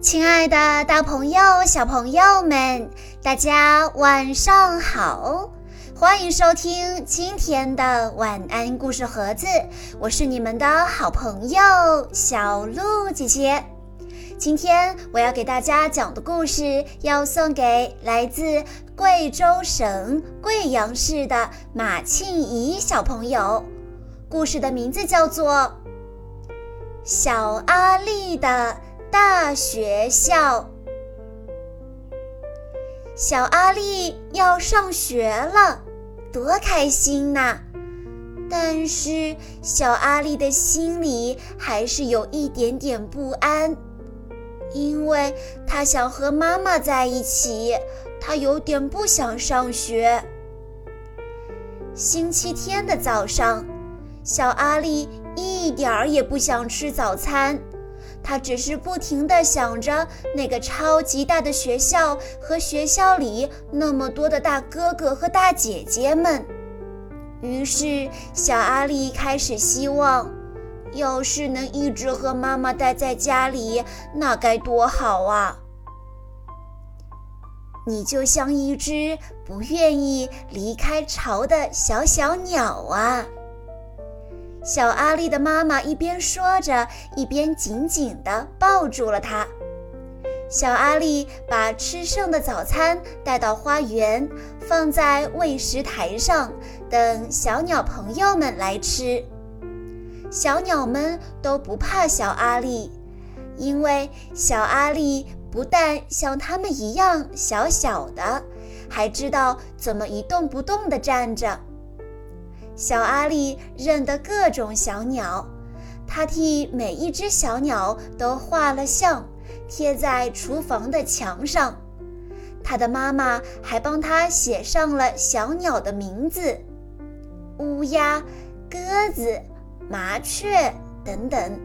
亲爱的，大朋友、小朋友们，大家晚上好！欢迎收听今天的晚安故事盒子，我是你们的好朋友小鹿姐姐。今天我要给大家讲的故事，要送给来自贵州省贵阳市的马庆怡小朋友。故事的名字叫做《小阿力的》。大学校，小阿力要上学了，多开心呐！但是小阿力的心里还是有一点点不安，因为他想和妈妈在一起，他有点不想上学。星期天的早上，小阿力一点儿也不想吃早餐。他只是不停地想着那个超级大的学校和学校里那么多的大哥哥和大姐姐们。于是，小阿力开始希望，要是能一直和妈妈待在家里，那该多好啊！你就像一只不愿意离开巢的小小鸟啊！小阿力的妈妈一边说着，一边紧紧地抱住了他。小阿力把吃剩的早餐带到花园，放在喂食台上，等小鸟朋友们来吃。小鸟们都不怕小阿力，因为小阿力不但像它们一样小小的，还知道怎么一动不动地站着。小阿力认得各种小鸟，他替每一只小鸟都画了像，贴在厨房的墙上。他的妈妈还帮他写上了小鸟的名字：乌鸦、鸽子、麻雀等等。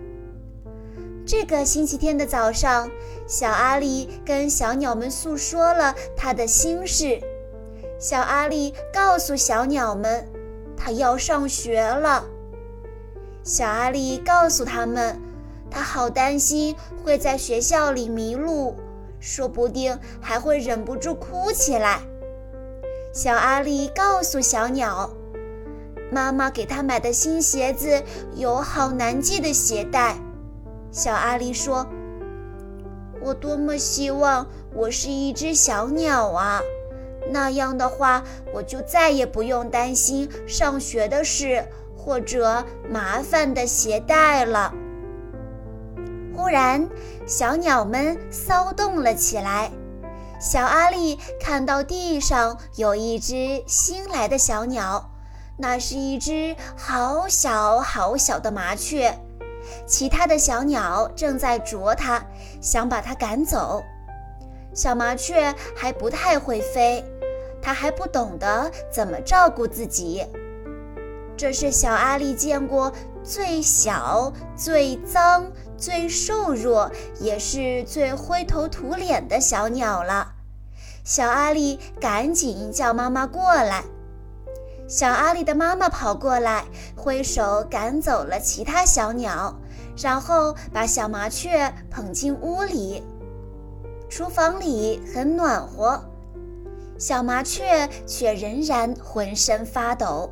这个星期天的早上，小阿力跟小鸟们诉说了他的心事。小阿力告诉小鸟们。他要上学了，小阿力告诉他们，他好担心会在学校里迷路，说不定还会忍不住哭起来。小阿力告诉小鸟，妈妈给他买的新鞋子有好难系的鞋带。小阿力说：“我多么希望我是一只小鸟啊！”那样的话，我就再也不用担心上学的事或者麻烦的鞋带了。忽然，小鸟们骚动了起来。小阿力看到地上有一只新来的小鸟，那是一只好小好小的麻雀。其他的小鸟正在啄它，想把它赶走。小麻雀还不太会飞。他还不懂得怎么照顾自己，这是小阿力见过最小、最脏、最瘦弱，也是最灰头土脸的小鸟了。小阿力赶紧叫妈妈过来。小阿力的妈妈跑过来，挥手赶走了其他小鸟，然后把小麻雀捧进屋里。厨房里很暖和。小麻雀却仍然浑身发抖。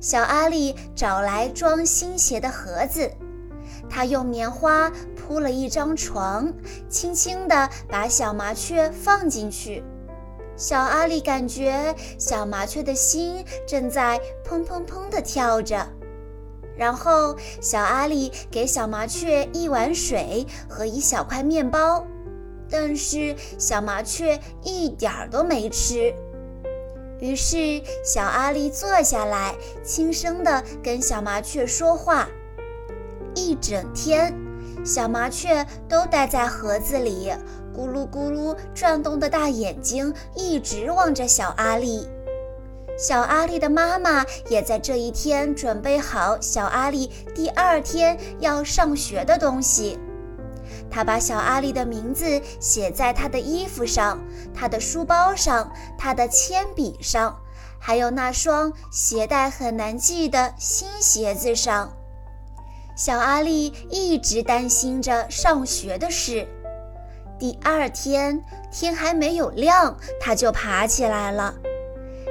小阿力找来装新鞋的盒子，他用棉花铺了一张床，轻轻地把小麻雀放进去。小阿力感觉小麻雀的心正在砰砰砰地跳着。然后，小阿力给小麻雀一碗水和一小块面包。但是小麻雀一点儿都没吃。于是小阿力坐下来，轻声地跟小麻雀说话。一整天，小麻雀都待在盒子里，咕噜咕噜转动的大眼睛一直望着小阿力。小阿力的妈妈也在这一天准备好小阿力第二天要上学的东西。他把小阿力的名字写在他的衣服上、他的书包上、他的铅笔上，还有那双鞋带很难系的新鞋子上。小阿力一直担心着上学的事，第二天天还没有亮，他就爬起来了。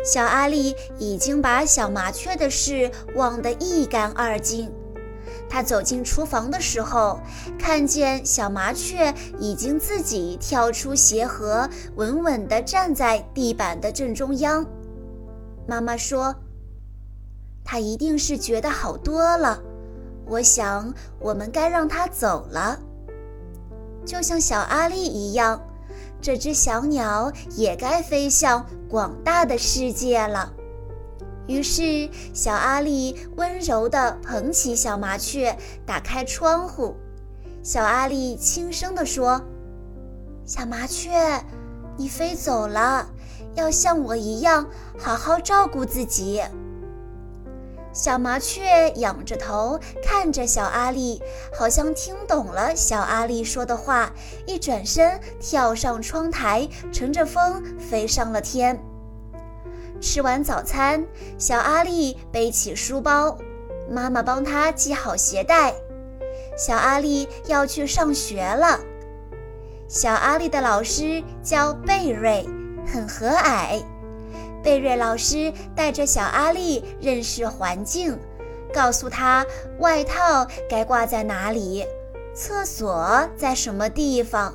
小阿力已经把小麻雀的事忘得一干二净。他走进厨房的时候，看见小麻雀已经自己跳出鞋盒，稳稳地站在地板的正中央。妈妈说：“它一定是觉得好多了。”我想，我们该让它走了，就像小阿力一样，这只小鸟也该飞向广大的世界了。于是，小阿力温柔地捧起小麻雀，打开窗户。小阿力轻声地说：“小麻雀，你飞走了，要像我一样好好照顾自己。”小麻雀仰着头看着小阿力，好像听懂了小阿力说的话，一转身跳上窗台，乘着风飞上了天。吃完早餐，小阿力背起书包，妈妈帮他系好鞋带。小阿力要去上学了。小阿力的老师叫贝瑞，很和蔼。贝瑞老师带着小阿力认识环境，告诉他外套该挂在哪里，厕所在什么地方。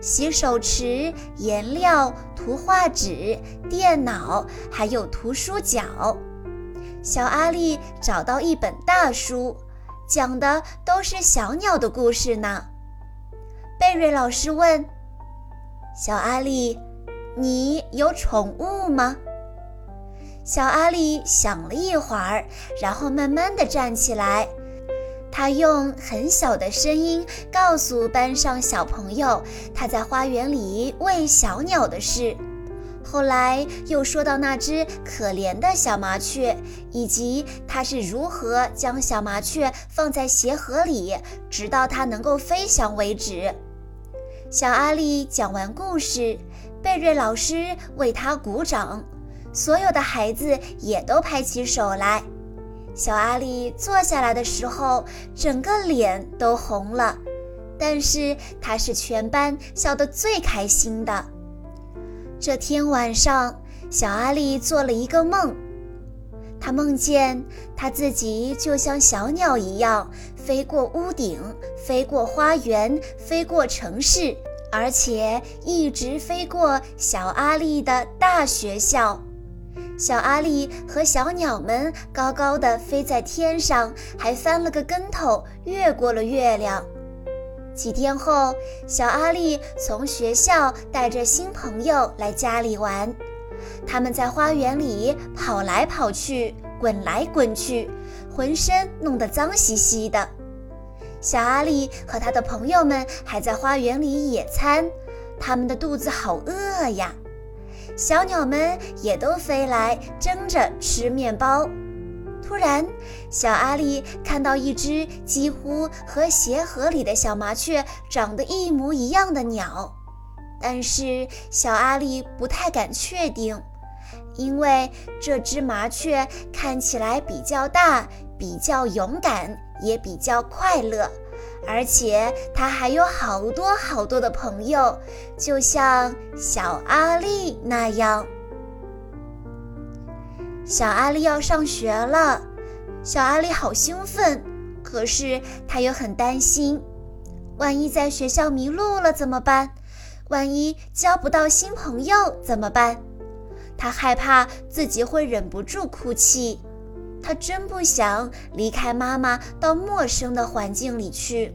洗手池、颜料、图画纸、电脑，还有图书角。小阿力找到一本大书，讲的都是小鸟的故事呢。贝瑞老师问：“小阿力，你有宠物吗？”小阿力想了一会儿，然后慢慢地站起来。他用很小的声音告诉班上小朋友他在花园里喂小鸟的事，后来又说到那只可怜的小麻雀，以及他是如何将小麻雀放在鞋盒里，直到它能够飞翔为止。小阿力讲完故事，贝瑞老师为他鼓掌，所有的孩子也都拍起手来。小阿力坐下来的时候，整个脸都红了，但是他是全班笑得最开心的。这天晚上，小阿力做了一个梦，他梦见他自己就像小鸟一样，飞过屋顶，飞过花园，飞过城市，而且一直飞过小阿力的大学校。小阿力和小鸟们高高的飞在天上，还翻了个跟头，越过了月亮。几天后，小阿力从学校带着新朋友来家里玩，他们在花园里跑来跑去，滚来滚去，浑身弄得脏兮兮的。小阿力和他的朋友们还在花园里野餐，他们的肚子好饿呀。小鸟们也都飞来争着吃面包。突然，小阿力看到一只几乎和鞋盒里的小麻雀长得一模一样的鸟，但是小阿力不太敢确定，因为这只麻雀看起来比较大，比较勇敢，也比较快乐。而且他还有好多好多的朋友，就像小阿力那样。小阿力要上学了，小阿力好兴奋，可是他又很担心，万一在学校迷路了怎么办？万一交不到新朋友怎么办？他害怕自己会忍不住哭泣。他真不想离开妈妈，到陌生的环境里去。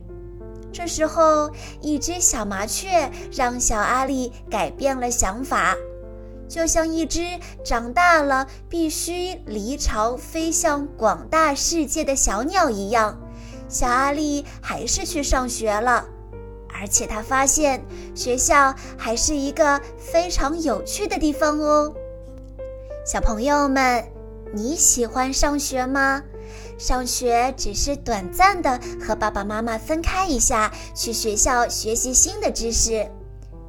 这时候，一只小麻雀让小阿力改变了想法，就像一只长大了必须离巢飞向广大世界的小鸟一样。小阿力还是去上学了，而且他发现学校还是一个非常有趣的地方哦。小朋友们。你喜欢上学吗？上学只是短暂的和爸爸妈妈分开一下，去学校学习新的知识。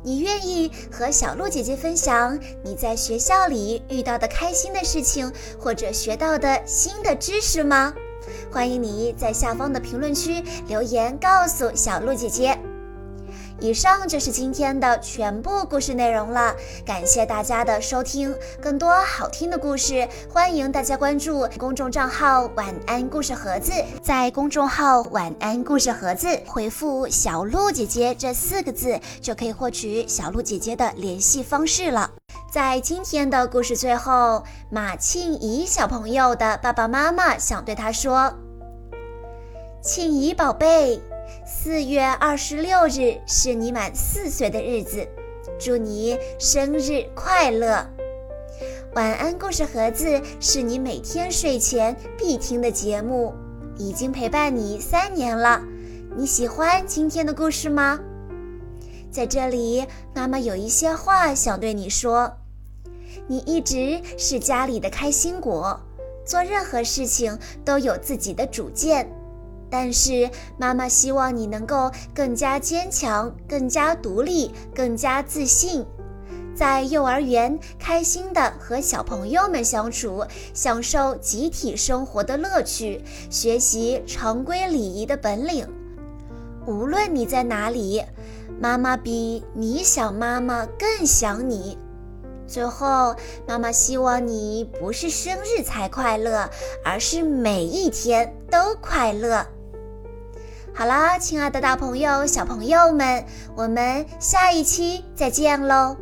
你愿意和小鹿姐姐分享你在学校里遇到的开心的事情，或者学到的新的知识吗？欢迎你在下方的评论区留言告诉小鹿姐姐。以上就是今天的全部故事内容了，感谢大家的收听。更多好听的故事，欢迎大家关注公众账号“晚安故事盒子”。在公众号“晚安故事盒子”回复“小鹿姐姐”这四个字，就可以获取小鹿姐姐的联系方式了。在今天的故事最后，马庆怡小朋友的爸爸妈妈想对他说：“庆怡宝贝。”四月二十六日是你满四岁的日子，祝你生日快乐！晚安故事盒子是你每天睡前必听的节目，已经陪伴你三年了。你喜欢今天的故事吗？在这里，妈妈有一些话想对你说：你一直是家里的开心果，做任何事情都有自己的主见。但是，妈妈希望你能够更加坚强、更加独立、更加自信，在幼儿园开心的和小朋友们相处，享受集体生活的乐趣，学习常规礼仪的本领。无论你在哪里，妈妈比你想妈妈更想你。最后，妈妈希望你不是生日才快乐，而是每一天都快乐。好啦，亲爱的大朋友、小朋友们，我们下一期再见喽！